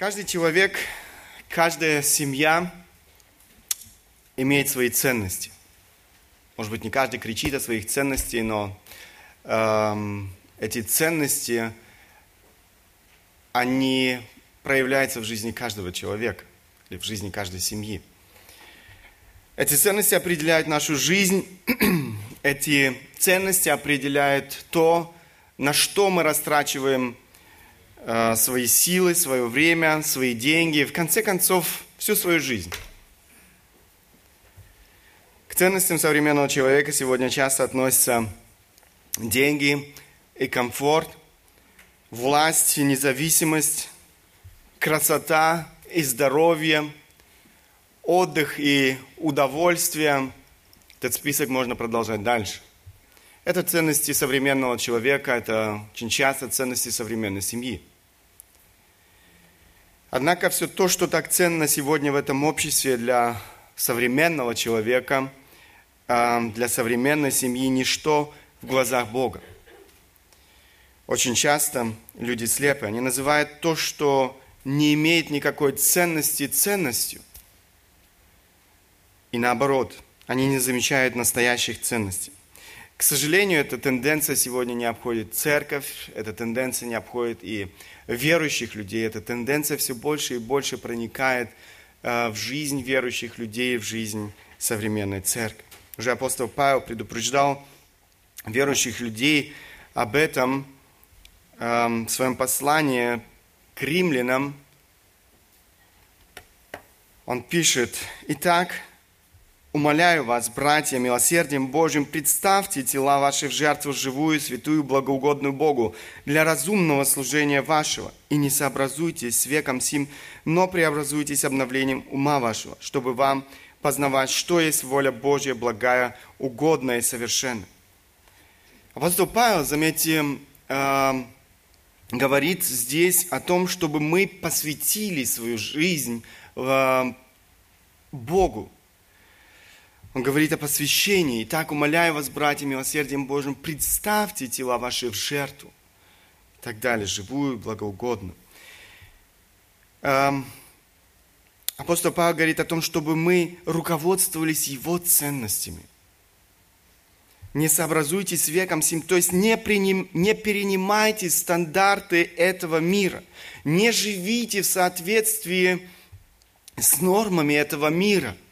Каждый человек, каждая семья имеет свои ценности. Может быть, не каждый кричит о своих ценностях, но эм, эти ценности, они проявляются в жизни каждого человека или в жизни каждой семьи. Эти ценности определяют нашу жизнь, эти ценности определяют то, на что мы растрачиваем свои силы, свое время, свои деньги, в конце концов, всю свою жизнь. К ценностям современного человека сегодня часто относятся деньги и комфорт, власть и независимость, красота и здоровье, отдых и удовольствие. Этот список можно продолжать дальше. Это ценности современного человека, это очень часто ценности современной семьи. Однако все то, что так ценно сегодня в этом обществе для современного человека, а, для современной семьи, ничто в глазах Бога. Очень часто люди слепы, они называют то, что не имеет никакой ценности ценностью. И наоборот, они не замечают настоящих ценностей. К сожалению, эта тенденция сегодня не обходит церковь, эта тенденция не обходит и верующих людей, эта тенденция все больше и больше проникает э, в жизнь верующих людей, в жизнь современной церкви. Уже апостол Павел предупреждал верующих людей об этом э, в своем послании к римлянам. Он пишет, «Итак, Умоляю вас, братья, милосердием Божьим, представьте тела ваши в жертву живую, святую, благоугодную Богу, для разумного служения вашего, и не сообразуйтесь с веком сим, но преобразуйтесь обновлением ума вашего, чтобы вам познавать, что есть воля Божья, благая, угодная и совершенная. Апостол Павел, заметьте, э, говорит здесь о том, чтобы мы посвятили свою жизнь э, Богу, он говорит о посвящении. Итак, умоляю вас, братья, милосердием Божьим, представьте тела ваши в жертву. И так далее, живую, благоугодную. Эм, апостол Павел говорит о том, чтобы мы руководствовались его ценностями. Не сообразуйтесь с веком сим, то есть не, приним, не перенимайте стандарты этого мира. Не живите в соответствии с нормами этого мира –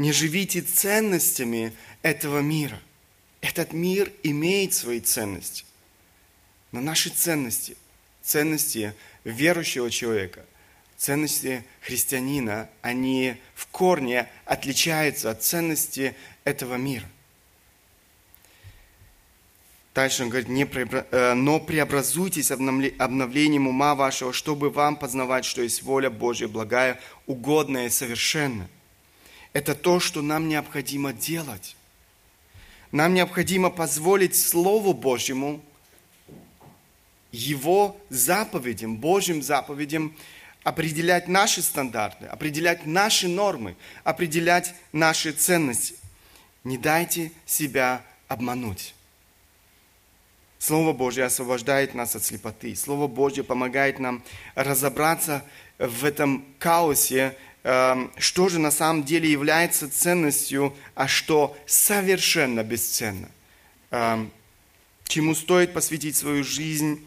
не живите ценностями этого мира. Этот мир имеет свои ценности. Но наши ценности, ценности верующего человека, ценности христианина, они в корне отличаются от ценности этого мира. Дальше он говорит, не преобра... Э, но преобразуйтесь обновлением ума вашего, чтобы вам познавать, что есть воля Божья, благая, угодная и совершенная. Это то, что нам необходимо делать. Нам необходимо позволить Слову Божьему, Его заповедям, Божьим заповедям определять наши стандарты, определять наши нормы, определять наши ценности. Не дайте себя обмануть. Слово Божье освобождает нас от слепоты. Слово Божье помогает нам разобраться в этом хаосе что же на самом деле является ценностью, а что совершенно бесценно. Эм, чему стоит посвятить свою жизнь,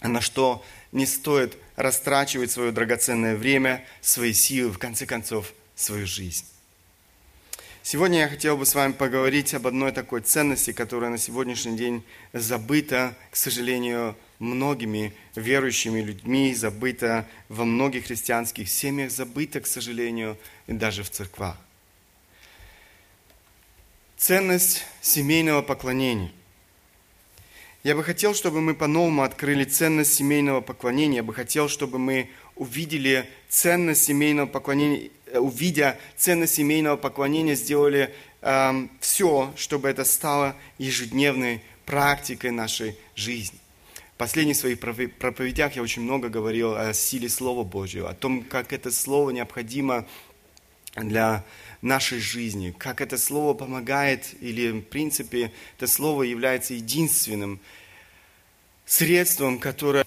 а на что не стоит растрачивать свое драгоценное время, свои силы, в конце концов, свою жизнь. Сегодня я хотел бы с вами поговорить об одной такой ценности, которая на сегодняшний день забыта, к сожалению, многими верующими людьми, забыта во многих христианских семьях, забыта, к сожалению, даже в церквах. Ценность семейного поклонения. Я бы хотел, чтобы мы по-новому открыли ценность семейного поклонения. Я бы хотел, чтобы мы увидели ценность семейного поклонения, э, увидя ценность семейного поклонения, сделали э, все, чтобы это стало ежедневной практикой нашей жизни. Последних своих проповедях я очень много говорил о силе Слова Божьего, о том, как это Слово необходимо для нашей жизни, как это Слово помогает, или в принципе это Слово является единственным средством, которое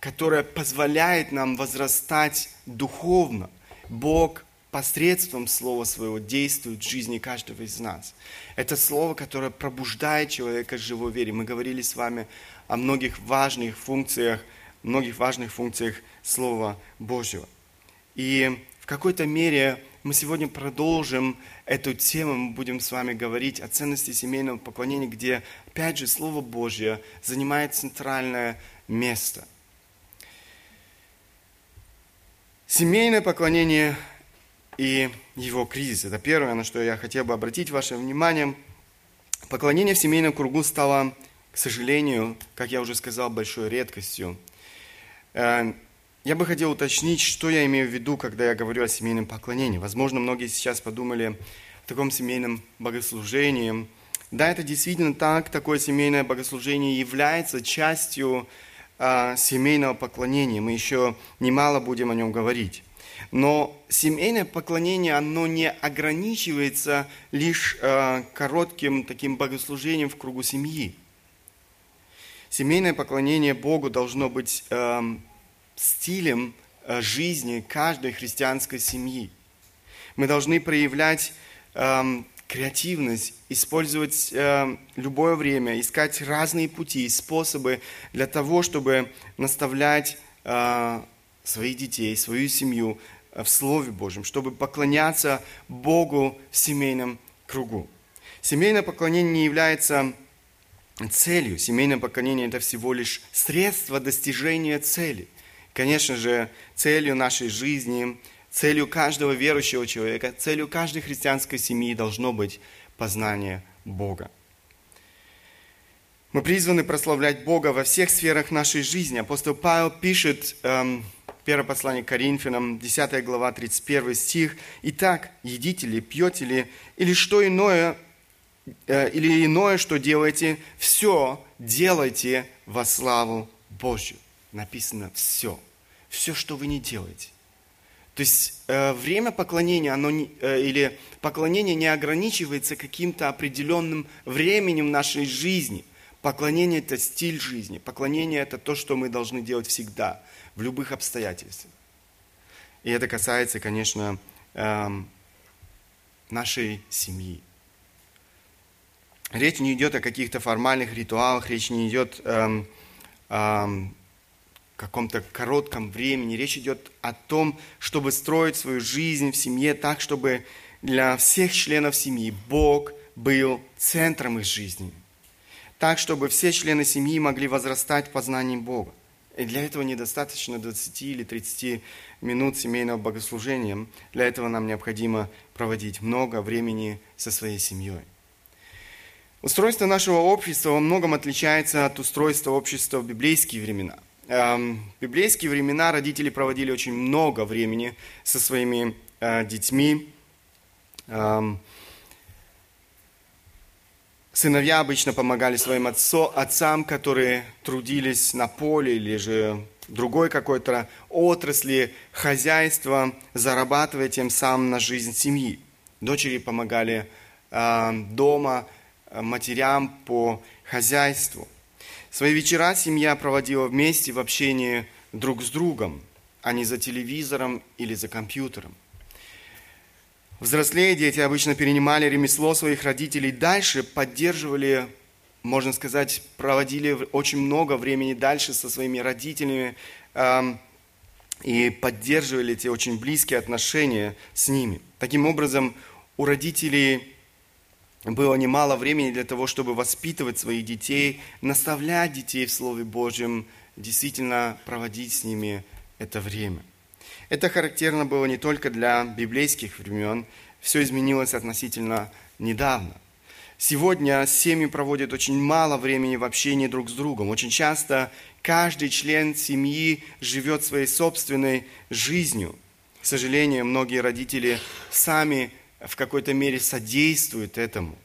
которая позволяет нам возрастать духовно. Бог посредством Слова Своего действует в жизни каждого из нас. Это Слово, которое пробуждает человека к живой вере. Мы говорили с вами о многих важных функциях, многих важных функциях Слова Божьего. И в какой-то мере мы сегодня продолжим эту тему, мы будем с вами говорить о ценности семейного поклонения, где, опять же, Слово Божье занимает центральное место. Семейное поклонение и его кризис. Это первое, на что я хотел бы обратить ваше внимание. Поклонение в семейном кругу стало, к сожалению, как я уже сказал, большой редкостью. Э, я бы хотел уточнить, что я имею в виду, когда я говорю о семейном поклонении. Возможно, многие сейчас подумали о таком семейном богослужении. Да, это действительно так, такое семейное богослужение является частью э, семейного поклонения. Мы еще немало будем о нем говорить. Но семейное поклонение, оно не ограничивается лишь э, коротким таким богослужением в кругу семьи. Семейное поклонение Богу должно быть э, стилем э, жизни каждой христианской семьи. Мы должны проявлять э, креативность, использовать э, любое время, искать разные пути, способы для того, чтобы наставлять э, своих детей, свою семью в Слове Божьем, чтобы поклоняться Богу в семейном кругу. Семейное поклонение не является целью. Семейное поклонение – это всего лишь средство достижения цели. Конечно же, целью нашей жизни, целью каждого верующего человека, целью каждой христианской семьи должно быть познание Бога. Мы призваны прославлять Бога во всех сферах нашей жизни. Апостол Павел пишет эм, Первое послание к Коринфянам, 10 глава, 31 стих. «Итак, едите ли, пьете ли, или что иное, или иное, что делаете, все делайте во славу Божью». Написано «все». Все, что вы не делаете. То есть э, время поклонения, оно не, э, или поклонение не ограничивается каким-то определенным временем нашей жизни. Поклонение – это стиль жизни. Поклонение – это то, что мы должны делать всегда – в любых обстоятельствах. И это касается, конечно, эм, нашей семьи. Речь не идет о каких-то формальных ритуалах, речь не идет эм, эм, каком-то коротком времени. Речь идет о том, чтобы строить свою жизнь в семье так, чтобы для всех членов семьи Бог был центром их жизни. Так, чтобы все члены семьи могли возрастать в познании Бога. И для этого недостаточно 20 или 30 минут семейного богослужения. Для этого нам необходимо проводить много времени со своей семьей. Устройство нашего общества во многом отличается от устройства общества в библейские времена. Эм, в библейские времена родители проводили очень много времени со своими э, детьми. Эм, Сыновья обычно помогали своим отцо, отцам, которые трудились на поле или же другой какой-то отрасли хозяйства, зарабатывая тем самым на жизнь семьи. Дочери помогали э, дома матерям по хозяйству. Свои вечера семья проводила вместе в общении друг с другом, а не за телевизором или за компьютером. Взрослее дети обычно перенимали ремесло своих родителей, дальше поддерживали, можно сказать, проводили очень много времени дальше со своими родителями э, и поддерживали эти очень близкие отношения с ними. Таким образом, у родителей было немало времени для того, чтобы воспитывать своих детей, наставлять детей в Слове Божьем, действительно проводить с ними это время. Это характерно было не только для библейских времен, все изменилось относительно недавно. Сегодня семьи проводят очень мало времени в общении друг с другом. Очень часто каждый член семьи живет своей собственной жизнью. К сожалению, многие родители сами в какой-то мере содействуют этому.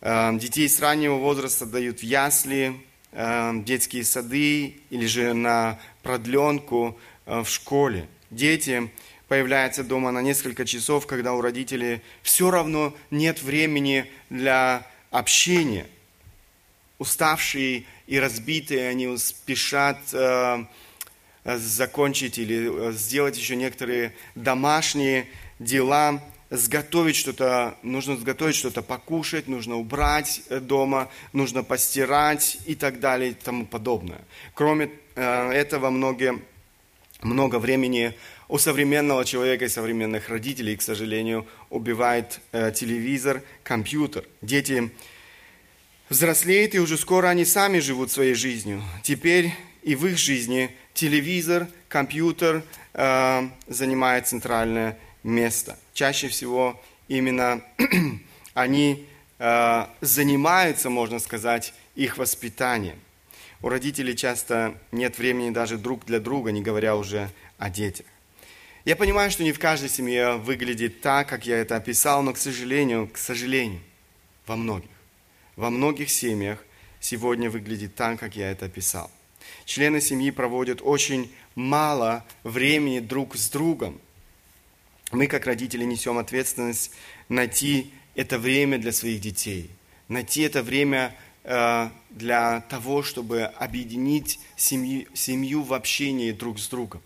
Эм, детей с раннего возраста дают в ясли, эм, детские сады или же на продленку э, в школе дети появляются дома на несколько часов, когда у родителей все равно нет времени для общения. Уставшие и разбитые, они спешат э, закончить или э, сделать еще некоторые домашние дела, сготовить что-то, нужно сготовить что-то покушать, нужно убрать э, дома, нужно постирать и так далее и тому подобное. Кроме этого, многие, много времени у современного человека и современных родителей, к сожалению, убивает телевизор, компьютер. Дети взрослеют, и уже скоро они сами живут своей жизнью. Теперь и в их жизни телевизор, компьютер э, занимает центральное место. Чаще всего именно они э, занимаются, можно сказать, их воспитанием. У родителей часто нет времени даже друг для друга, не говоря уже о детях. Я понимаю, что не в каждой семье выглядит так, как я это описал, но, к сожалению, к сожалению, во многих, во многих семьях сегодня выглядит так, как я это описал. Члены семьи проводят очень мало времени друг с другом. Мы, как родители, несем ответственность найти это время для своих детей, найти это время э, для того, чтобы объединить семью, семью в общении друг с другом.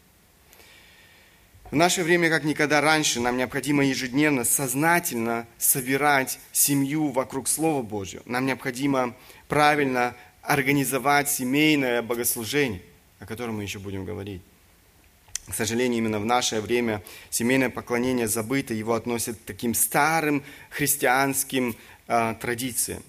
В наше время, как никогда раньше, нам необходимо ежедневно, сознательно собирать семью вокруг Слова Божьего. Нам необходимо правильно организовать семейное богослужение, о котором мы еще будем говорить. К сожалению, именно в наше время семейное поклонение забыто, его относят к таким старым христианским э, традициям.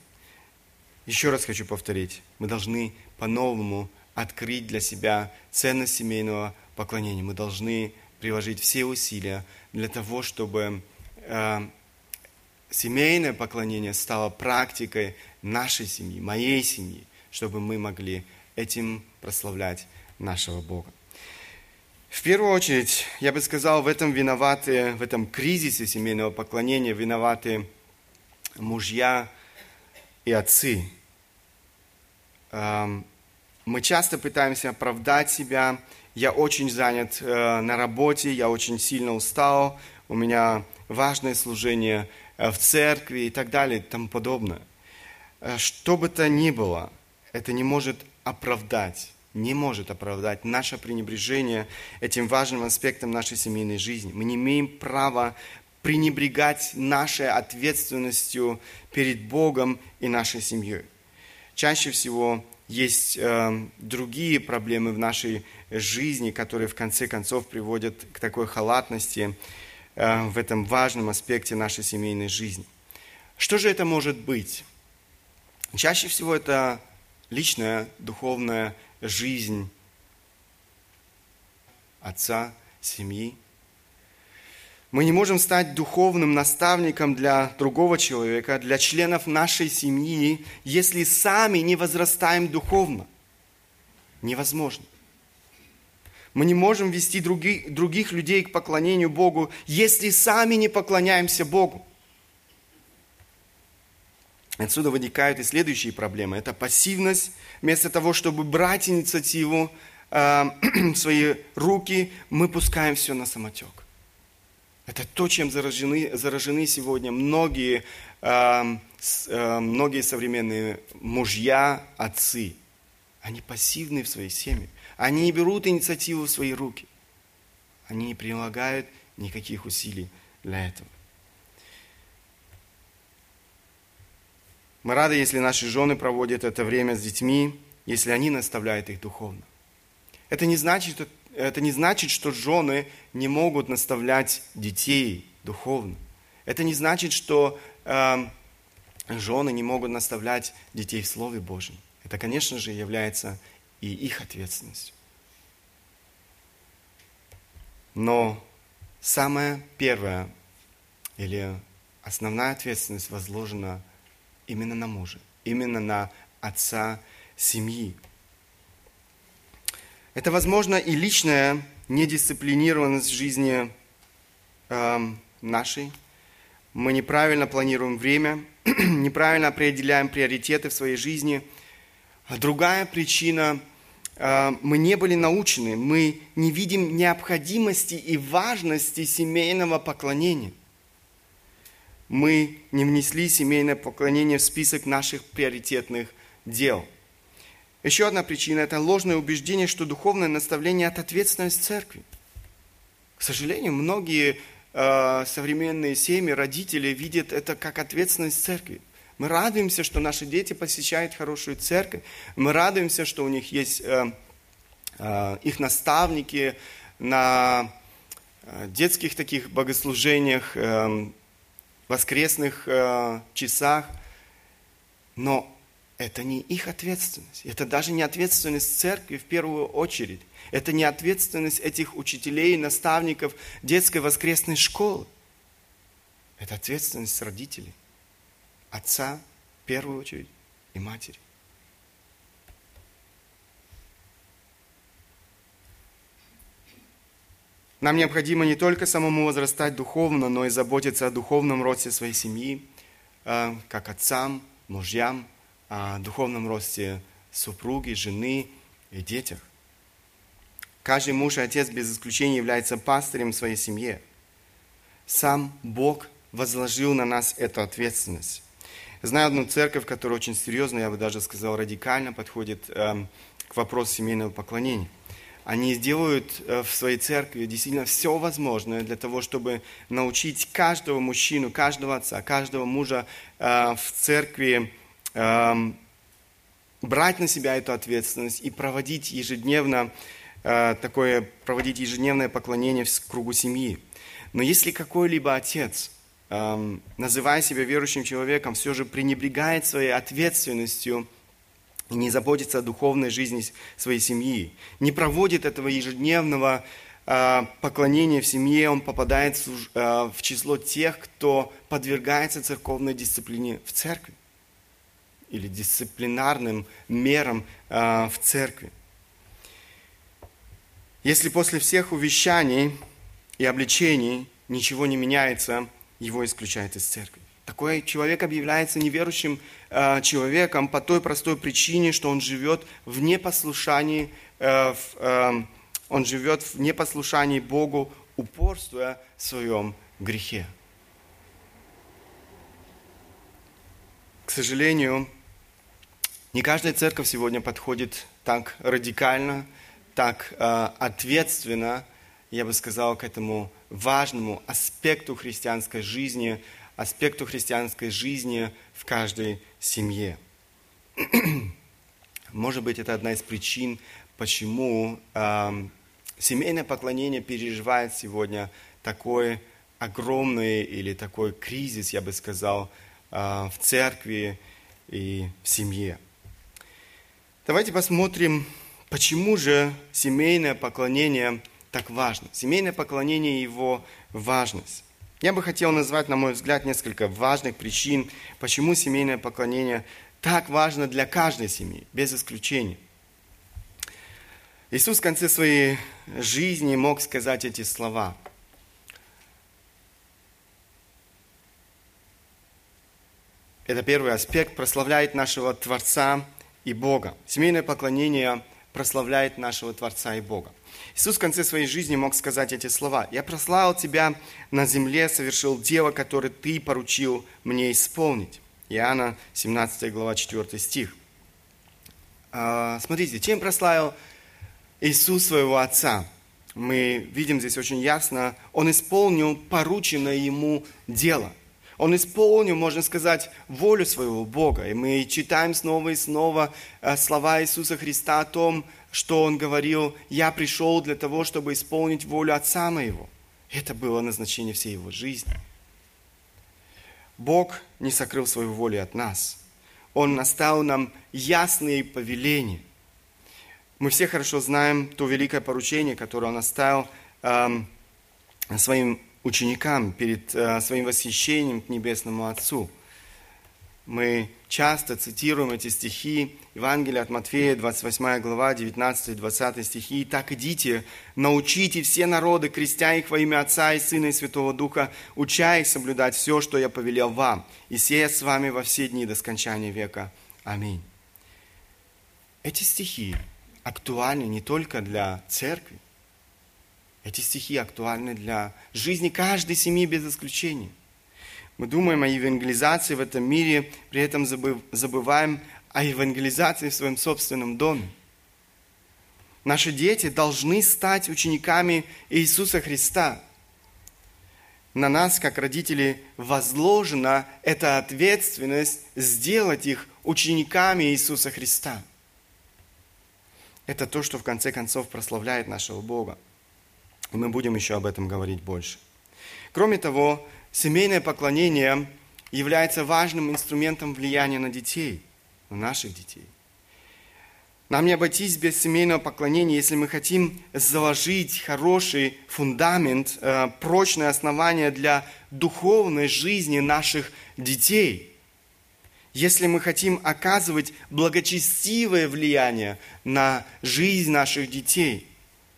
Еще раз хочу повторить, мы должны по-новому открыть для себя ценность семейного поклонения. Мы должны приложить все усилия для того, чтобы э, семейное поклонение стало практикой нашей семьи, моей семьи, чтобы мы могли этим прославлять нашего Бога. В первую очередь, я бы сказал, в этом виноваты, в этом кризисе семейного поклонения виноваты мужья и отцы. Эм, мы часто пытаемся оправдать себя. Я очень занят э, на работе, я очень сильно устал, у меня важное служение э, в церкви и так далее и тому подобное. Э, что бы то ни было – это не может оправдать, не может оправдать наше пренебрежение этим важным аспектом нашей семейной жизни. Мы не имеем права пренебрегать нашей ответственностью перед Богом и нашей семьей. Чаще всего есть э, другие проблемы в нашей жизни, которые в конце концов приводят к такой халатности э, в этом важном аспекте нашей семейной жизни. Что же это может быть? Чаще всего это личная духовная жизнь отца, семьи. Мы не можем стать духовным наставником для другого человека, для членов нашей семьи, если сами не возрастаем духовно. Невозможно. Мы не можем вести других, других людей к поклонению Богу, если сами не поклоняемся Богу. Отсюда вытекают и следующие проблемы. Это пассивность. Вместо того, чтобы брать инициативу э, в свои руки, мы пускаем все на самотек. Это то, чем заражены, заражены сегодня многие, э, э, многие современные мужья, отцы. Они пассивны в своей семье. Они не берут инициативу в свои руки. Они не прилагают никаких усилий для этого. Мы рады, если наши жены проводят это время с детьми, если они наставляют их духовно. Это не значит, это не значит, что жены не могут наставлять детей духовно. Это не значит, что э, жены не могут наставлять детей в Слове Божьем. Это, конечно же, является и их ответственностью. Но самая первая или основная ответственность возложена именно на мужа, именно на отца семьи. Это, возможно, и личная недисциплинированность в жизни э, нашей. Мы неправильно планируем время, неправильно определяем приоритеты в своей жизни. А другая причина э, – мы не были научены, мы не видим необходимости и важности семейного поклонения мы не внесли семейное поклонение в список наших приоритетных дел. Еще одна причина – это ложное убеждение, что духовное наставление от ответственности церкви. К сожалению, многие э, современные семьи, родители видят это как ответственность церкви. Мы радуемся, что наши дети посещают хорошую церковь. Мы радуемся, что у них есть э, э, их наставники на э, детских таких богослужениях, э, воскресных э, часах. Но это не их ответственность. Это даже не ответственность церкви в первую очередь. Это не ответственность этих учителей, наставников детской воскресной школы. Это ответственность родителей, отца в первую очередь и матери. Нам необходимо не только самому возрастать духовно, но и заботиться о духовном росте своей семьи, э, как отцам, мужьям, о духовном росте супруги, жены и детях. Каждый муж и отец без исключения является пастырем в своей семье. Сам Бог возложил на нас эту ответственность. Знаю одну церковь, которая очень серьезно, я бы даже сказал, радикально подходит э, к вопросу семейного поклонения. Они сделают э, в своей церкви действительно все возможное для того, чтобы научить каждого мужчину, каждого отца, каждого мужа э, в церкви Эм, брать на себя эту ответственность и проводить ежедневно э, такое, проводить ежедневное поклонение в кругу семьи. Но если какой-либо отец, эм, называя себя верующим человеком, все же пренебрегает своей ответственностью не заботится о духовной жизни своей семьи, не проводит этого ежедневного э, поклонения в семье, он попадает в э, число тех, кто подвергается церковной дисциплине в церкви или дисциплинарным мерам э, в церкви. Если после всех увещаний и обличений ничего не меняется, его исключают из церкви. Такой человек объявляется неверующим э, человеком по той простой причине, что он живет в непослушании, э, в, э, он живет в непослушании Богу, упорствуя в своем грехе. К сожалению, не каждая церковь сегодня подходит так радикально, так э, ответственно, я бы сказал, к этому важному аспекту христианской жизни, аспекту христианской жизни в каждой семье. Может быть, это одна из причин, почему э, семейное поклонение переживает сегодня такой огромный или такой кризис, я бы сказал, э, в церкви и в семье. Давайте посмотрим, почему же семейное поклонение так важно. Семейное поклонение и его важность. Я бы хотел назвать, на мой взгляд, несколько важных причин, почему семейное поклонение так важно для каждой семьи, без исключения. Иисус в конце своей жизни мог сказать эти слова. Это первый аспект, прославляет нашего Творца – и Бога. Семейное поклонение прославляет нашего Творца и Бога. Иисус в конце своей жизни мог сказать эти слова. «Я прославил тебя на земле, совершил дело, которое ты поручил мне исполнить». Иоанна 17 глава 4 стих. А, смотрите, чем прославил Иисус своего Отца? Мы видим здесь очень ясно, Он исполнил порученное Ему дело. Он исполнил, можно сказать, волю своего Бога. И мы читаем снова и снова э, слова Иисуса Христа о том, что Он говорил, «Я пришел для того, чтобы исполнить волю Отца моего». Это было назначение всей Его жизни. Бог не сокрыл свою волю от нас. Он наставил нам ясные повеления. Мы все хорошо знаем то великое поручение, которое Он оставил эм, своим ученикам перед э, своим восхищением к Небесному Отцу. Мы часто цитируем эти стихи Евангелия от Матфея, 28 глава, 19-20 стихи. «Так идите, научите все народы, крестя их во имя Отца и Сына и Святого Духа, уча их соблюдать все, что я повелел вам, и сея с вами во все дни до скончания века. Аминь». Эти стихи актуальны не только для церкви, эти стихи актуальны для жизни каждой семьи без исключения. Мы думаем о евангелизации в этом мире, при этом забываем о евангелизации в своем собственном доме. Наши дети должны стать учениками Иисуса Христа. На нас, как родители, возложена эта ответственность сделать их учениками Иисуса Христа. Это то, что в конце концов прославляет нашего Бога. И мы будем еще об этом говорить больше. Кроме того, семейное поклонение является важным инструментом влияния на детей, на наших детей. Нам не обойтись без семейного поклонения, если мы хотим заложить хороший фундамент, э, прочное основание для духовной жизни наших детей. Если мы хотим оказывать благочестивое влияние на жизнь наших детей.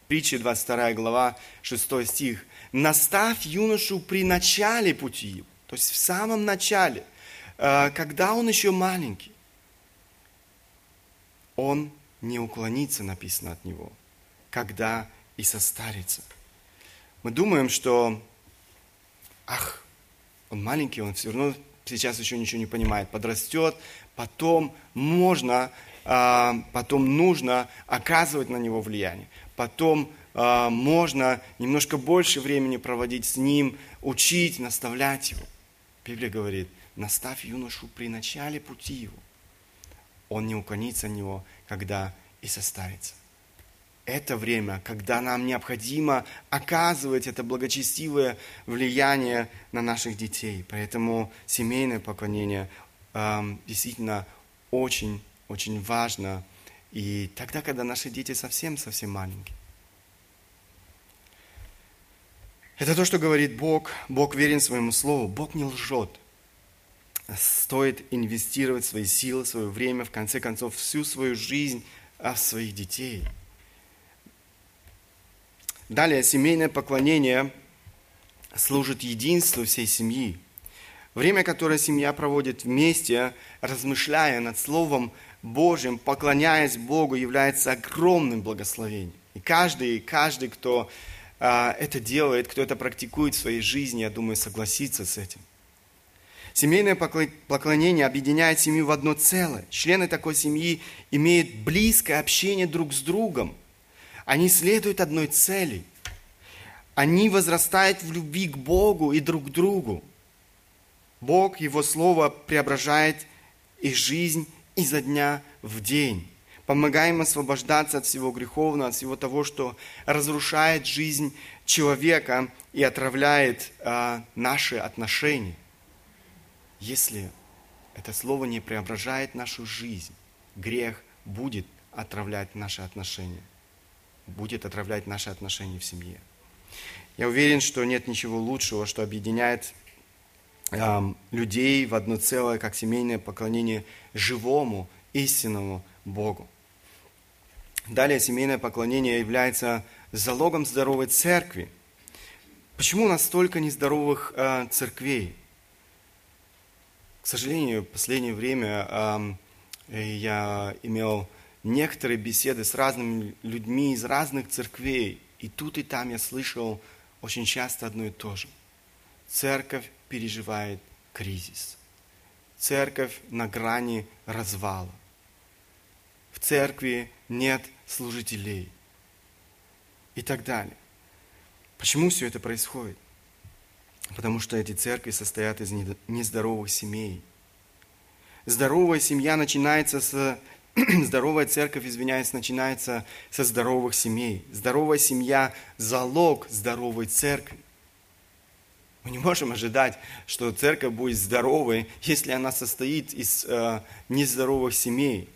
Притча 22 глава, 6 стих. «Наставь юношу при начале пути то есть в самом начале, э, когда он еще маленький, он не уклонится, написано от него, когда и состарится. Мы думаем, что, ах, он маленький, он все равно сейчас еще ничего не понимает, подрастет, потом можно, э, потом нужно оказывать на него влияние, потом можно немножко больше времени проводить с ним, учить, наставлять его. Библия говорит, наставь юношу при начале пути его. Он не уклонится от него, когда и состарится. Это время, когда нам необходимо оказывать это благочестивое влияние на наших детей. Поэтому семейное поклонение э, действительно очень-очень важно. И тогда, когда наши дети совсем-совсем маленькие. Это то, что говорит Бог. Бог верен своему слову. Бог не лжет. Стоит инвестировать свои силы, свое время, в конце концов, всю свою жизнь в своих детей. Далее, семейное поклонение служит единству всей семьи. Время, которое семья проводит вместе, размышляя над Словом Божьим, поклоняясь Богу, является огромным благословением. И каждый, каждый, кто а, это делает, кто это практикует в своей жизни, я думаю, согласится с этим. Семейное поклонение объединяет семью в одно целое. Члены такой семьи имеют близкое общение друг с другом. Они следуют одной цели. Они возрастают в любви к Богу и друг к другу. Бог, Его Слово преображает их жизнь изо дня в день. Помогаем освобождаться от всего греховного, от всего того, что разрушает жизнь человека и отравляет а, наши отношения. Если это слово не преображает нашу жизнь, грех будет отравлять наши отношения, будет отравлять наши отношения в семье. Я уверен, что нет ничего лучшего, что объединяет э, людей в одно целое, как семейное поклонение живому, истинному Богу. Далее семейное поклонение является залогом здоровой церкви. Почему у нас столько нездоровых э, церквей? К сожалению, в последнее время э, я имел некоторые беседы с разными людьми из разных церквей, и тут и там я слышал очень часто одно и то же. Церковь переживает кризис. Церковь на грани развала. В церкви нет служителей и так далее. Почему все это происходит? Потому что эти церкви состоят из нездоровых семей. Здоровая семья начинается с... Здоровая церковь, извиняюсь, начинается со здоровых семей. Здоровая семья – залог здоровой церкви. Мы не можем ожидать, что церковь будет здоровой, если она состоит из э, нездоровых семей.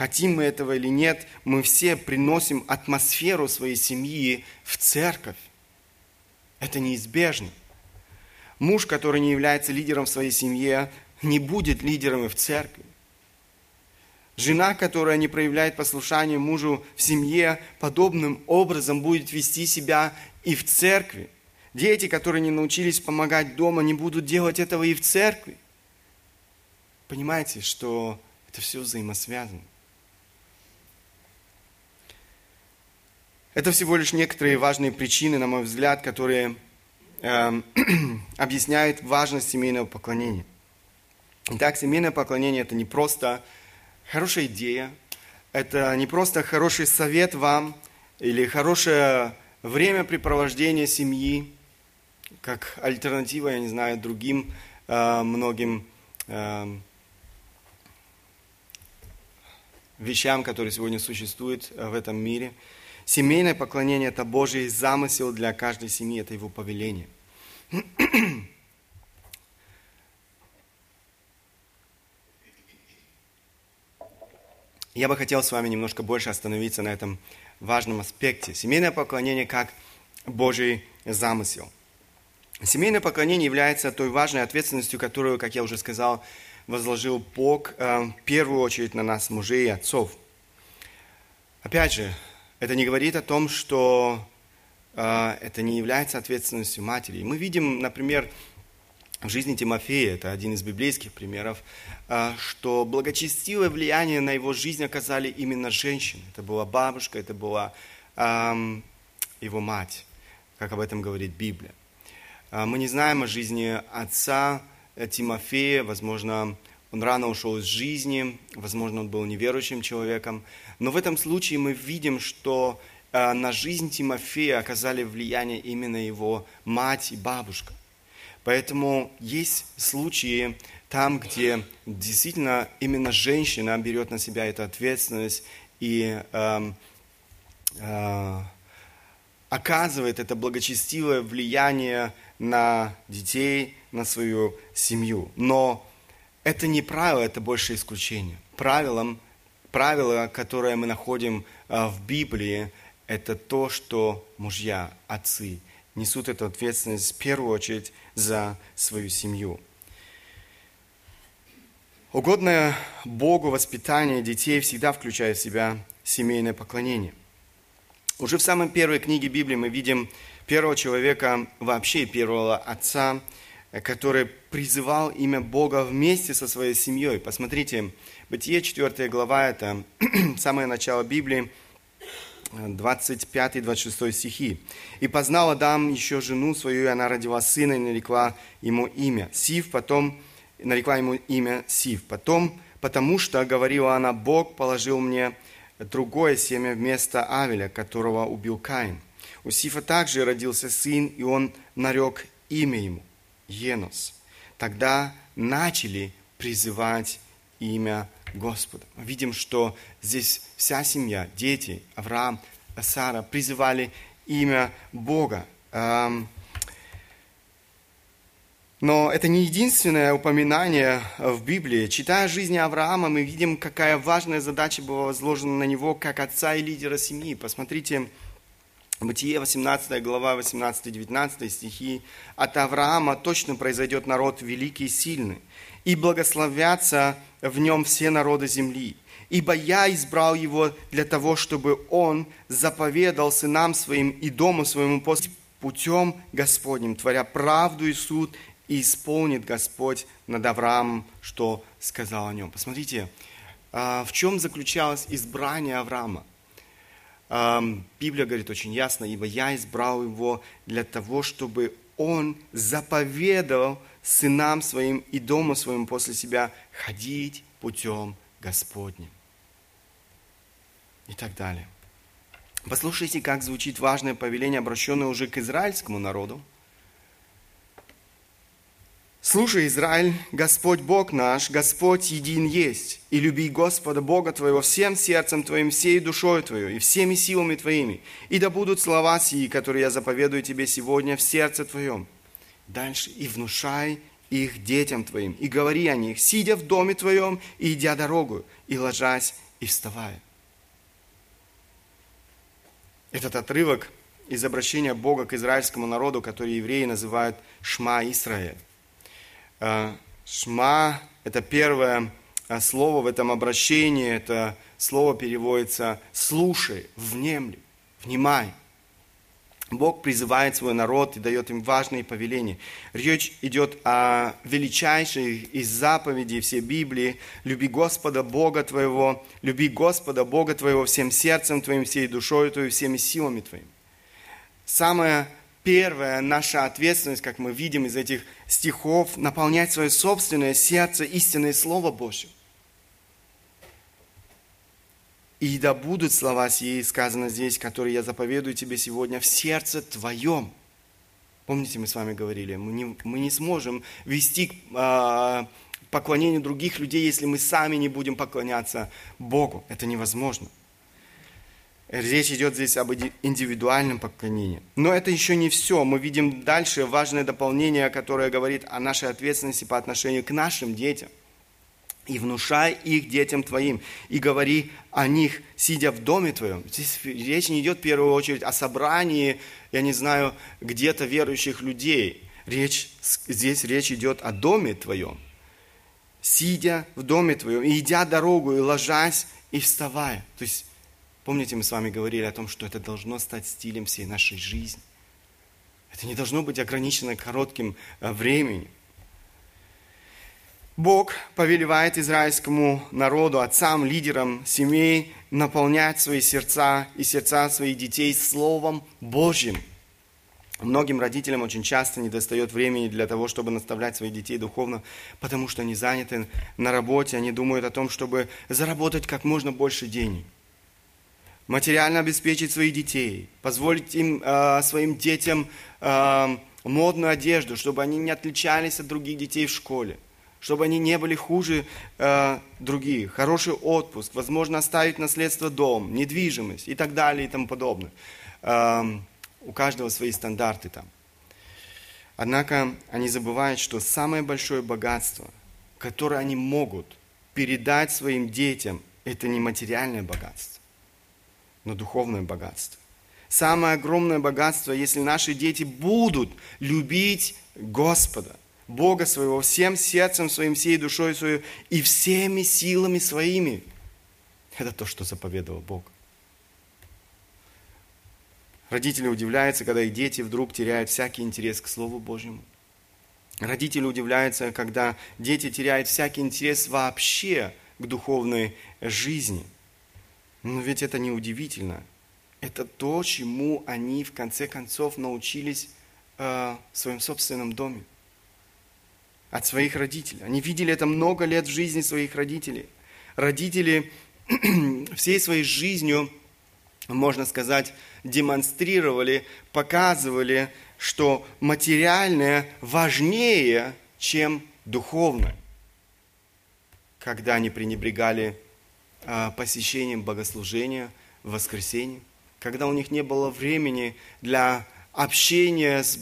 Хотим мы этого или нет, мы все приносим атмосферу своей семьи в церковь. Это неизбежно. Муж, который не является лидером в своей семье, не будет лидером и в церкви. Жена, которая не проявляет послушание мужу в семье, подобным образом будет вести себя и в церкви. Дети, которые не научились помогать дома, не будут делать этого и в церкви. Понимаете, что это все взаимосвязано. Это всего лишь некоторые важные причины, на мой взгляд, которые э, объясняют важность семейного поклонения. Итак, семейное поклонение – это не просто хорошая идея, это не просто хороший совет вам или хорошее времяпрепровождение семьи, как альтернатива, я не знаю, другим э, многим э, вещам, которые сегодня существуют в этом мире. Семейное поклонение – это Божий замысел для каждой семьи, это его повеление. Я бы хотел с вами немножко больше остановиться на этом важном аспекте. Семейное поклонение как Божий замысел. Семейное поклонение является той важной ответственностью, которую, как я уже сказал, возложил Бог э, в первую очередь на нас, мужей и отцов. Опять же, это не говорит о том, что э, это не является ответственностью матери. Мы видим, например, в жизни Тимофея, это один из библейских примеров, а, что благочестивое влияние на его жизнь оказали именно женщины. Это была бабушка, это была эм, его мать, как об этом говорит Библия. А, мы не знаем о жизни отца э, Тимофея, возможно, он рано ушел из жизни, возможно, он был неверующим человеком, но в этом случае мы видим, что э, на жизнь Тимофея оказали влияние именно его мать и бабушка. Поэтому есть случаи там, где действительно именно женщина берет на себя эту ответственность и э, э, оказывает это благочестивое влияние на детей, на свою семью. Но это не правило, это больше исключение. Правилом, правило, которое мы находим э, в Библии, это то, что мужья, отцы несут эту ответственность в первую очередь за свою семью. Угодное Богу воспитание детей всегда включает в себя семейное поклонение. Уже в самой первой книге Библии мы видим первого человека, вообще первого отца, который призывал имя Бога вместе со своей семьей. Посмотрите, Бытие 4 глава, это самое начало Библии, 25-26 стихи. «И познал Адам еще жену свою, и она родила сына, и нарекла ему имя Сив, потом нарекла ему имя Сив. Потом, потому что, говорила она, Бог положил мне другое семя вместо Авеля, которого убил Каин. У Сифа также родился сын, и он нарек имя ему – Енос. Тогда начали призывать имя Господа. Мы видим, что здесь вся семья, дети, Авраам, Сара призывали имя Бога. Но это не единственное упоминание в Библии. Читая жизнь Авраама, мы видим, какая важная задача была возложена на него как отца и лидера семьи. Посмотрите, Бытие 18 глава 18-19 стихи. «От Авраама точно произойдет народ великий и сильный, и благословятся в нем все народы земли. Ибо я избрал его для того, чтобы он заповедал сынам своим и дому своему путем Господним, творя правду и суд, и исполнит Господь над Авраамом, что сказал о нем. Посмотрите, а, в чем заключалось избрание Авраама. Библия говорит очень ясно, ибо я избрал его для того, чтобы он заповедал сынам своим и дому своему после себя ходить путем Господним. И так далее. Послушайте, как звучит важное повеление, обращенное уже к израильскому народу. Слушай, Израиль, Господь Бог наш, Господь един есть, и люби Господа Бога твоего всем сердцем твоим, всей душой твоей и всеми силами твоими. И да будут слова сии, которые я заповедую тебе сегодня в сердце твоем. Дальше. И внушай их детям твоим, и говори о них, сидя в доме твоем, и идя дорогу, и ложась, и вставая. Этот отрывок из обращения Бога к израильскому народу, который евреи называют Шма Исраэль. Э, шма – это первое э, слово в этом обращении, это слово переводится «слушай», «внемли», «внимай». Бог призывает свой народ и дает им важные повеления. Речь идет о величайшей из заповедей всей Библии. Люби Господа Бога твоего, люби Господа Бога твоего всем сердцем твоим, всей душой твоей, всеми силами твоими. Самое первая наша ответственность, как мы видим из этих стихов, наполнять свое собственное сердце истинное Слово Божье. И да будут слова сии, сказано здесь, которые я заповедую тебе сегодня в сердце твоем. Помните, мы с вами говорили, мы не, мы не сможем вести к э, поклонению других людей, если мы сами не будем поклоняться Богу. Это невозможно. Речь идет здесь об индивидуальном поклонении. Но это еще не все. Мы видим дальше важное дополнение, которое говорит о нашей ответственности по отношению к нашим детям и внушай их детям твоим, и говори о них, сидя в доме твоем. Здесь речь не идет в первую очередь о собрании, я не знаю, где-то верующих людей. Речь, здесь речь идет о доме твоем. Сидя в доме твоем, и идя дорогу, и ложась, и вставая. То есть, помните, мы с вами говорили о том, что это должно стать стилем всей нашей жизни. Это не должно быть ограничено коротким э, временем. Бог повелевает израильскому народу, отцам, лидерам семей наполнять свои сердца и сердца своих детей Словом Божьим. Многим родителям очень часто недостает времени для того, чтобы наставлять своих детей духовно, потому что они заняты на работе, они думают о том, чтобы заработать как можно больше денег, материально обеспечить своих детей, позволить им, э, своим детям э, модную одежду, чтобы они не отличались от других детей в школе – чтобы они не были хуже э, других, хороший отпуск, возможно, оставить наследство дом, недвижимость и так далее и тому подобное. Э, у каждого свои стандарты там. Однако они забывают, что самое большое богатство, которое они могут передать своим детям, это не материальное богатство, но духовное богатство. Самое огромное богатство, если наши дети будут любить Господа – Бога своего всем сердцем своим, всей душой своей и всеми силами своими. Это то, что заповедовал Бог. Родители удивляются, когда их дети вдруг теряют всякий интерес к Слову Божьему. Родители удивляются, когда дети теряют всякий интерес вообще к духовной жизни. Но ведь это не удивительно. Это то, чему они в конце концов научились э, в своем собственном доме от своих родителей. Они видели это много лет в жизни своих родителей. Родители всей своей жизнью, можно сказать, демонстрировали, показывали, что материальное важнее, чем духовное. Когда они пренебрегали посещением богослужения в воскресенье, когда у них не было времени для общения с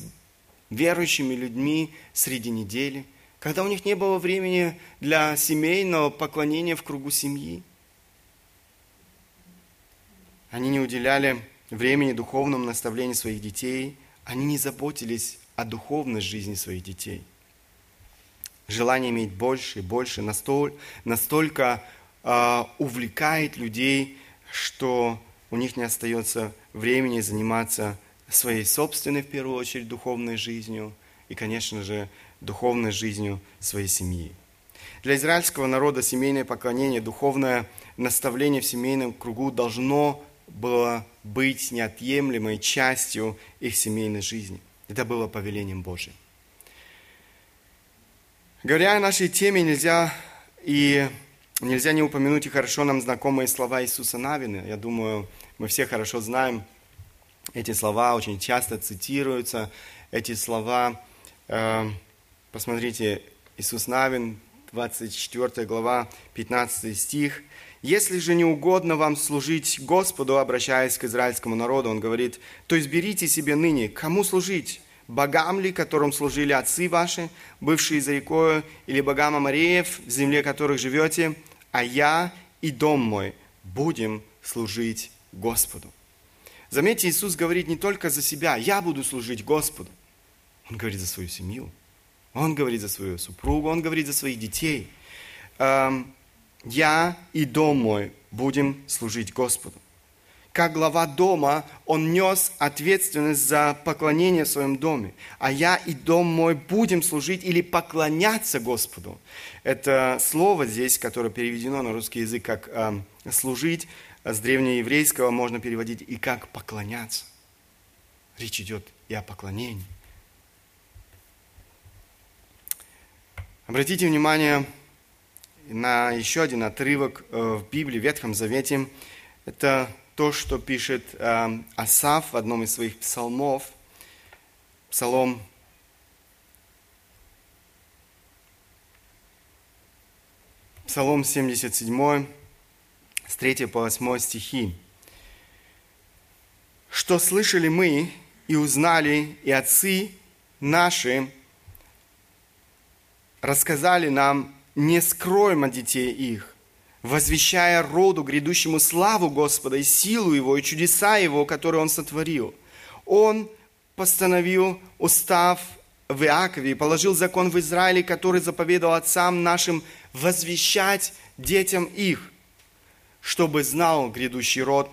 верующими людьми среди недели – когда у них не было времени для семейного поклонения в кругу семьи. Они не уделяли времени духовному наставлению своих детей, они не заботились о духовной жизни своих детей. Желание иметь больше и больше настоль, настолько увлекает людей, что у них не остается времени заниматься своей собственной, в первую очередь, духовной жизнью и, конечно же, духовной жизнью своей семьи. Для израильского народа семейное поклонение, духовное наставление в семейном кругу должно было быть неотъемлемой частью их семейной жизни. Это было повелением Божьим. Говоря о нашей теме, нельзя и нельзя не упомянуть и хорошо нам знакомые слова Иисуса Навина. Я думаю, мы все хорошо знаем эти слова, очень часто цитируются. Эти слова э, Посмотрите, Иисус Навин, 24 глава, 15 стих. «Если же не угодно вам служить Господу, обращаясь к израильскому народу, он говорит, то изберите себе ныне, кому служить, богам ли, которым служили отцы ваши, бывшие за рекою, или богам Амареев, в земле которых живете, а я и дом мой будем служить Господу». Заметьте, Иисус говорит не только за себя, я буду служить Господу. Он говорит за свою семью – он говорит за свою супругу, он говорит за своих детей. Эм, я и дом мой будем служить Господу. Как глава дома, он нес ответственность за поклонение в своем доме. А я и дом мой будем служить или поклоняться Господу. Это слово здесь, которое переведено на русский язык как э, служить, с древнееврейского можно переводить и как поклоняться. Речь идет и о поклонении. Обратите внимание на еще один отрывок э, в Библии, в Ветхом Завете. Это то, что пишет э, Асаф в одном из своих псалмов. Псалом Псалом 77, с 3 по 8 стихи. «Что слышали мы и узнали, и отцы наши рассказали нам, не скроем от детей их, возвещая роду грядущему славу Господа и силу Его, и чудеса Его, которые Он сотворил. Он постановил устав в Иакове положил закон в Израиле, который заповедал отцам нашим возвещать детям их, чтобы знал грядущий род,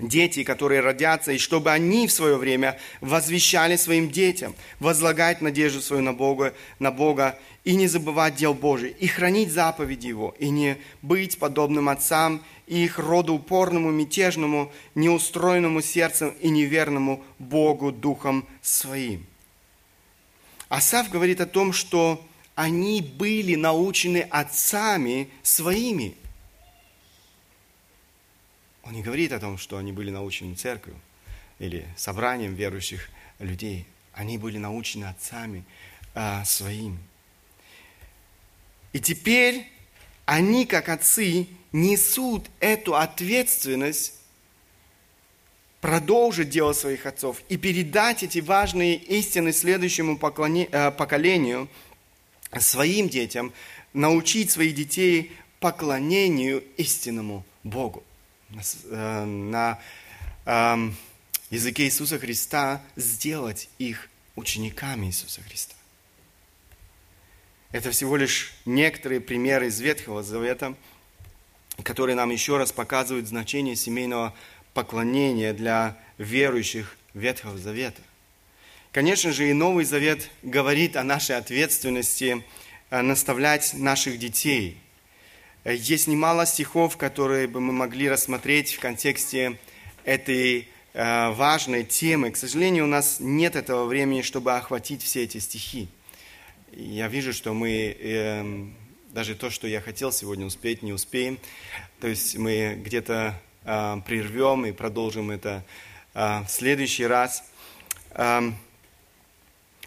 дети, которые родятся, и чтобы они в свое время возвещали своим детям, возлагать надежду свою на Бога, на Бога и не забывать дел Божий, и хранить заповеди Его, и не быть подобным отцам и их роду упорному, мятежному, неустроенному сердцем и неверному Богу духом своим. Асав говорит о том, что они были научены отцами своими. Он не говорит о том, что они были научены церковью или собранием верующих людей. Они были научены отцами а, своими. И теперь они, как отцы, несут эту ответственность продолжить дело своих отцов и передать эти важные истины следующему э, поколению, своим детям, научить своих детей поклонению истинному Богу. Э, на эм, языке Иисуса Христа сделать их учениками Иисуса Христа. Это всего лишь некоторые примеры из Ветхого Завета, которые нам еще раз показывают значение семейного поклонения для верующих Ветхого Завета. Конечно же, и Новый Завет говорит о нашей ответственности э, наставлять наших детей. Э, есть немало стихов, которые бы мы могли рассмотреть в контексте этой э, важной темы. К сожалению, у нас нет этого времени, чтобы охватить все эти стихи. Я вижу, что мы эм, даже то, что я хотел сегодня успеть, не успеем. То есть мы где-то а, прервем и продолжим это а, в следующий раз. Но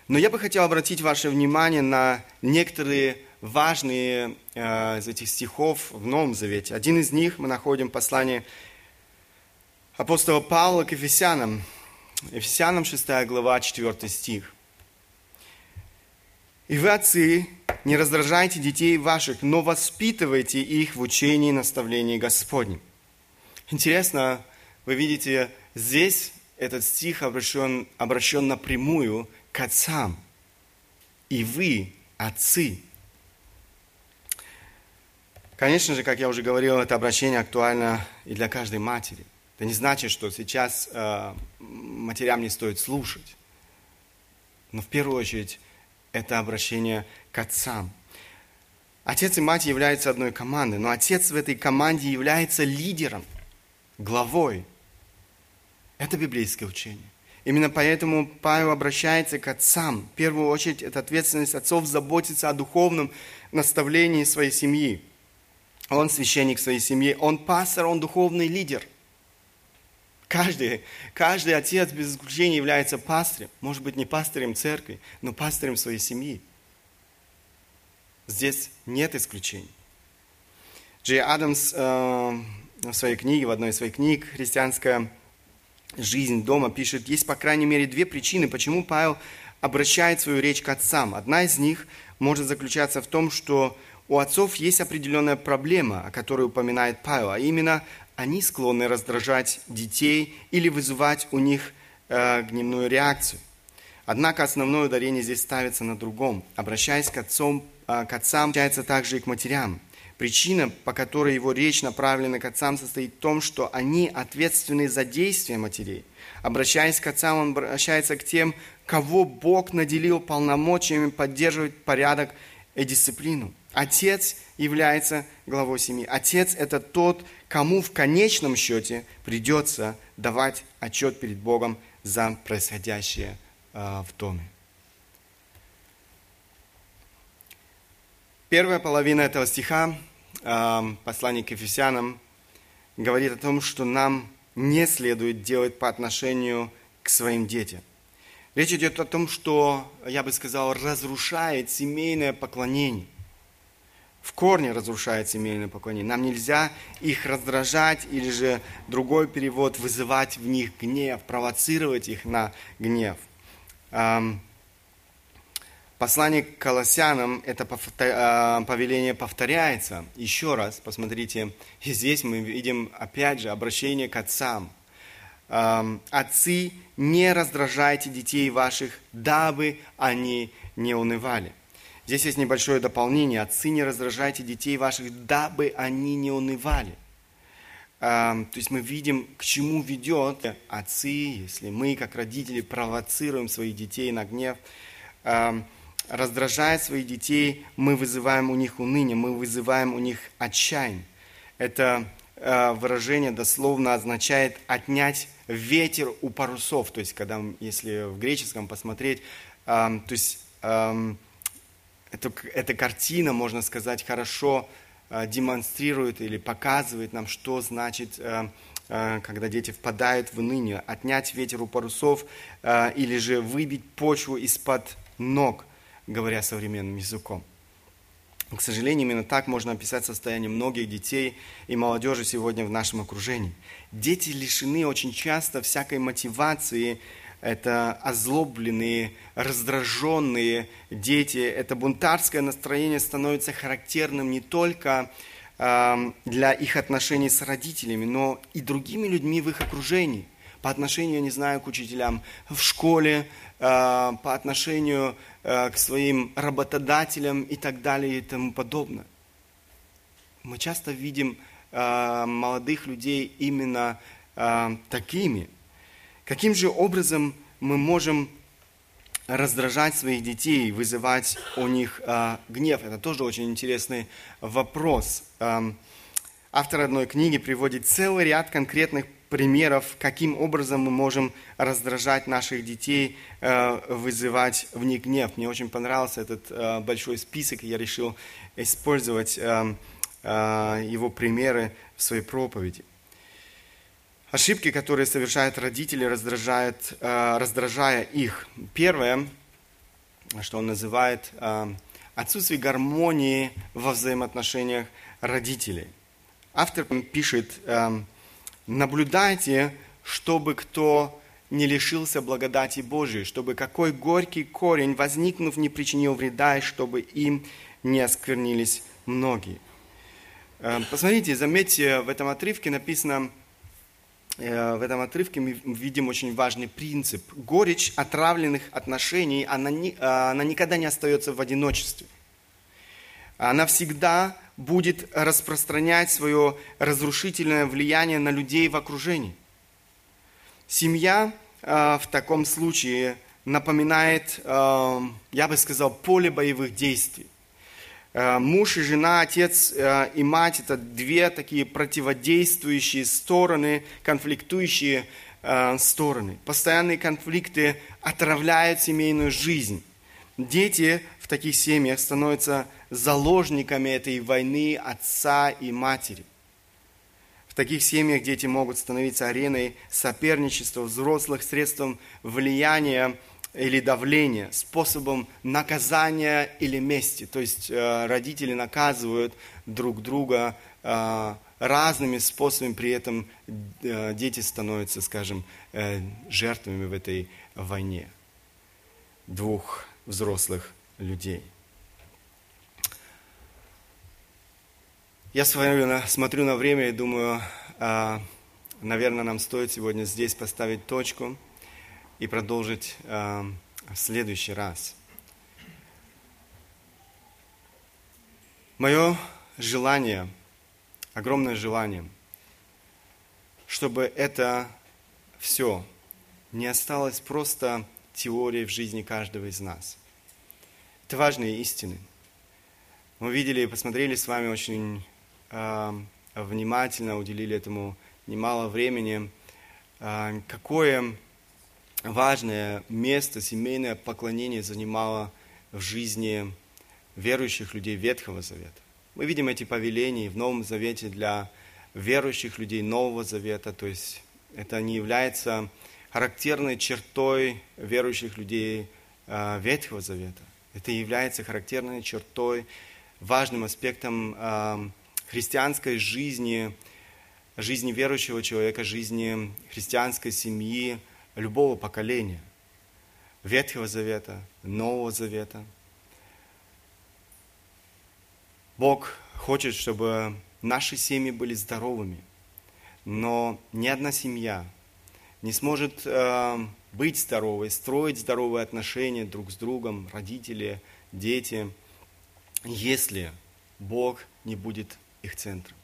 я бы хотел обратить ваше внимание на некоторые важные а, из этих стихов в Новом Завете. Один из них мы находим в послании апостола Павла к Ефесянам. Ефесянам 6 глава, 4 стих. «И вы, отцы, не раздражайте детей ваших, но воспитывайте их в учении и наставлении Господнем». Интересно, вы видите, здесь этот стих обращен, обращен напрямую к отцам. И вы, отцы. Конечно же, как я уже говорил, это обращение актуально и для каждой матери. Это не значит, что сейчас э, матерям не стоит слушать. Но в первую очередь это обращение к отцам. Отец и мать являются одной командой, но отец в этой команде является лидером – главой. Это библейское учение. Именно поэтому Павел обращается к отцам. В первую очередь, это ответственность отцов заботиться о духовном наставлении своей семьи. Он священник своей семьи, он пастор, он духовный лидер. Каждый, каждый отец без исключения является пастырем. Может быть, не пастырем церкви, но пастырем своей семьи. Здесь нет исключений. Джей Адамс э, в своей книге, в одной из своих книг «Христианская жизнь дома» пишет, есть, по крайней мере, две причины, почему Павел обращает свою речь к отцам. Одна из них может заключаться в том, что у отцов есть определенная проблема, о которой упоминает Павел, а именно они склонны раздражать детей или вызывать у них э, гневную реакцию. Однако основное ударение здесь ставится на другом. Обращаясь к, отцом, э, к отцам, обращается также и к матерям – Причина, по которой его речь направлена к отцам, состоит в том, что они ответственны за действия матерей. Обращаясь к отцам, он обращается к тем, кого Бог наделил полномочиями поддерживать порядок и дисциплину. Отец является главой семьи. Отец – это тот, кому в конечном счете придется давать отчет перед Богом за происходящее э, в доме. Первая половина этого стиха, послание к Ефесянам, говорит о том, что нам не следует делать по отношению к своим детям. Речь идет о том, что, я бы сказал, разрушает семейное поклонение. В корне разрушает семейное поклонение. Нам нельзя их раздражать или же другой перевод вызывать в них гнев, провоцировать их на гнев. Послание к Колоссянам, это а, повеление повторяется. Еще раз, посмотрите, и здесь мы видим опять же обращение к отцам. Отцы, не раздражайте детей ваших, дабы они не унывали. Здесь есть небольшое дополнение. Отцы, не раздражайте детей ваших, дабы они не унывали. То есть мы видим, к чему ведет отцы, если мы, как родители, провоцируем своих детей на гнев раздражая своих детей, мы вызываем у них уныние, мы вызываем у них отчаяние. Это э, выражение дословно означает отнять ветер у парусов. То есть, когда, если в греческом посмотреть, то есть эта, эта картина, можно сказать, хорошо э, демонстрирует или показывает нам, что значит э, когда дети впадают в уныние, отнять ветер у парусов или же выбить почву из-под ног – говоря современным языком. К сожалению, именно так можно описать состояние многих детей и молодежи сегодня в нашем окружении. Дети лишены очень часто всякой мотивации, это озлобленные, раздраженные дети. Это бунтарское настроение становится характерным не только э, для их отношений с родителями, но и другими людьми в их окружении. По отношению, не знаю, к учителям в школе, Э, по отношению э, к своим работодателям и так далее и тому подобное. Мы часто видим э, молодых людей именно такими. Каким же образом мы можем раздражать своих детей, вызывать у них гнев? Это тоже очень интересный вопрос. Эм, автор одной книги приводит целый ряд конкретных примеров, каким образом мы можем раздражать наших детей, э, вызывать в них гнев. Мне очень понравился этот э, большой список, и я решил использовать э, его примеры в своей проповеди. Ошибки, которые совершают родители, раздражают, раздражая их. Первое, что он называет отсутствие гармонии во взаимоотношениях родителей. Автор пишет, Наблюдайте, чтобы кто не лишился благодати Божией, чтобы какой горький корень, возникнув, не причинил вреда, и чтобы им не осквернились многие. Э, посмотрите, заметьте, в этом отрывке написано, э, в этом отрывке мы видим очень важный принцип. Горечь отравленных отношений, она, э, она никогда не остается в одиночестве. Она всегда будет распространять свое разрушительное влияние на людей в окружении. Семья э, в таком случае напоминает, э, я бы сказал, поле боевых действий. Э, муж и жена, отец э, и мать – это две такие противодействующие стороны, конфликтующие э, стороны. Постоянные конфликты отравляют семейную жизнь. Дети в таких семьях становятся заложниками этой войны отца и матери. В таких семьях дети могут становиться ареной соперничества взрослых, средством влияния или давления, способом наказания или мести. То есть э, родители наказывают друг друга э, разными способами, при этом э, дети становятся, скажем, жертвами в этой войне двух взрослых людей. Я смотрю на время и думаю, наверное, нам стоит сегодня здесь поставить точку и продолжить а, в следующий раз. Мое желание, огромное желание, чтобы это все не осталось просто теорией в жизни каждого из нас. Это важные истины. Мы видели и посмотрели с вами очень внимательно уделили этому немало времени, а, какое важное место семейное поклонение занимало в жизни верующих людей Ветхого Завета. Мы видим эти повеления в Новом Завете для верующих людей Нового Завета, то есть это не является характерной чертой верующих людей э, Ветхого Завета. Это является характерной чертой, важным аспектом э, христианской жизни, жизни верующего человека, жизни христианской семьи, любого поколения. Ветхого Завета, Нового Завета. Бог хочет, чтобы наши семьи были здоровыми, но ни одна семья не сможет э, быть здоровой, строить здоровые отношения друг с другом, родители, дети, если Бог не будет их центром.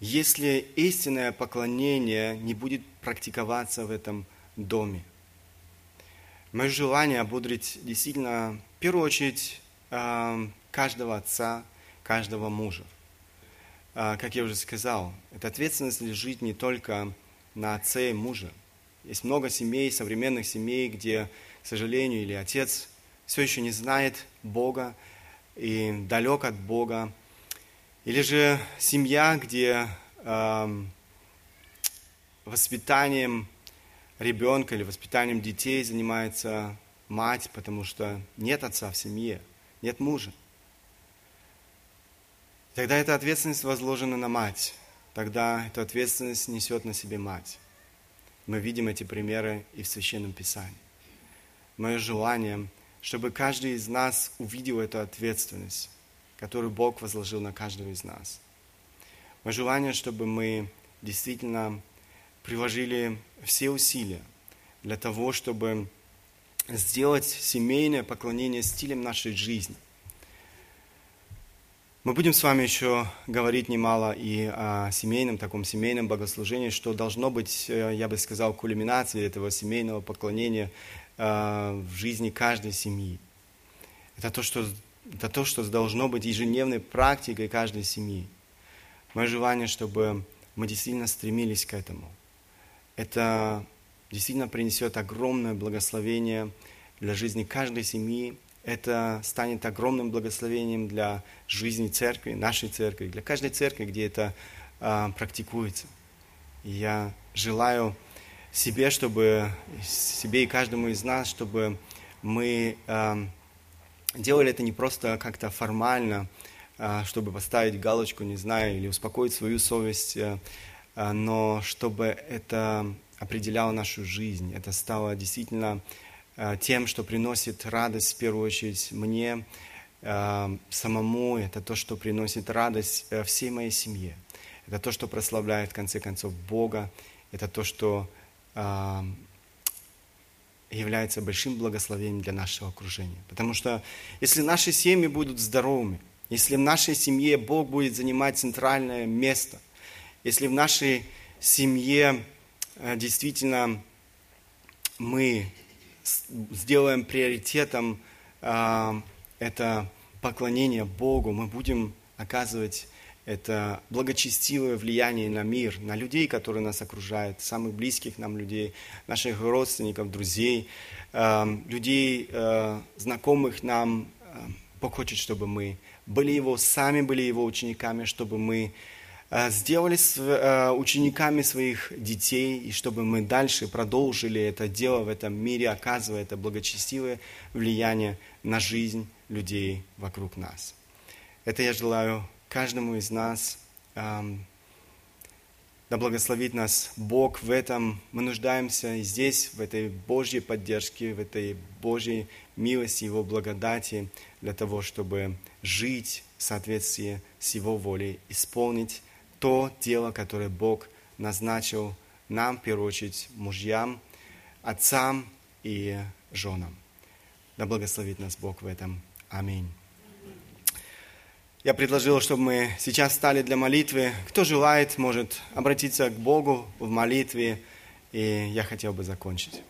Если истинное поклонение не будет практиковаться в этом доме. Мое желание ободрить действительно, в первую очередь, э, каждого отца, каждого мужа. Э, как я уже сказал, эта ответственность лежит не только на отце и муже. Есть много семей, современных семей, где, к сожалению, или отец все еще не знает Бога и далек от Бога. Или же семья, где э, воспитанием ребенка или воспитанием детей занимается мать, потому что нет отца в семье, нет мужа. Тогда эта ответственность возложена на мать. Тогда эту ответственность несет на себе мать. Мы видим эти примеры и в Священном Писании. Мое желание, чтобы каждый из нас увидел эту ответственность, которую Бог возложил на каждого из нас. Мое желание, чтобы мы действительно приложили все усилия для того, чтобы сделать семейное поклонение стилем нашей жизни – мы будем с вами еще говорить немало и о семейном, таком семейном богослужении, что должно быть, э, я бы сказал, кульминацией этого семейного поклонения э, в жизни каждой семьи. Это то, что, это то, что должно быть ежедневной практикой каждой семьи. Мое желание, чтобы мы действительно стремились к этому. Это действительно принесет огромное благословение для жизни каждой семьи, это станет огромным благословением для жизни церкви, нашей церкви, для каждой церкви, где это а, практикуется. И я желаю себе, чтобы себе и каждому из нас, чтобы мы а, делали это не просто как-то формально, а, чтобы поставить галочку, не знаю, или успокоить свою совесть, а, но чтобы это определяло нашу жизнь, это стало действительно Э, тем, что приносит радость в первую очередь мне э, самому, это то, что приносит радость э, всей моей семье. Это то, что прославляет в конце концов Бога. Это то, что является большим благословением для нашего окружения. Потому что если наши семьи будут здоровыми, если в нашей семье Бог будет занимать центральное место, если в нашей семье действительно мы сделаем приоритетом э, это поклонение Богу, мы будем оказывать это благочестивое влияние на мир, на людей, которые нас окружают, самых близких нам людей, наших родственников, друзей, э, людей, э, знакомых нам. Бог хочет, чтобы мы были Его, сами были Его учениками, чтобы мы Э, сделали э, учениками своих детей, и чтобы мы дальше продолжили это дело в этом мире, оказывая это благочестивое влияние на жизнь людей вокруг нас. Это я желаю каждому из нас. Да благословит нас Бог в этом. Мы нуждаемся и здесь, в этой Божьей поддержке, в этой Божьей милости, Его благодати, для того, чтобы жить в соответствии с Его волей, исполнить то дело, которое Бог назначил нам, в первую очередь, мужьям, отцам и женам. Да благословит нас Бог в этом. Аминь. Я предложил, чтобы мы сейчас стали для молитвы. Кто желает, может обратиться к Богу в молитве, и я хотел бы закончить.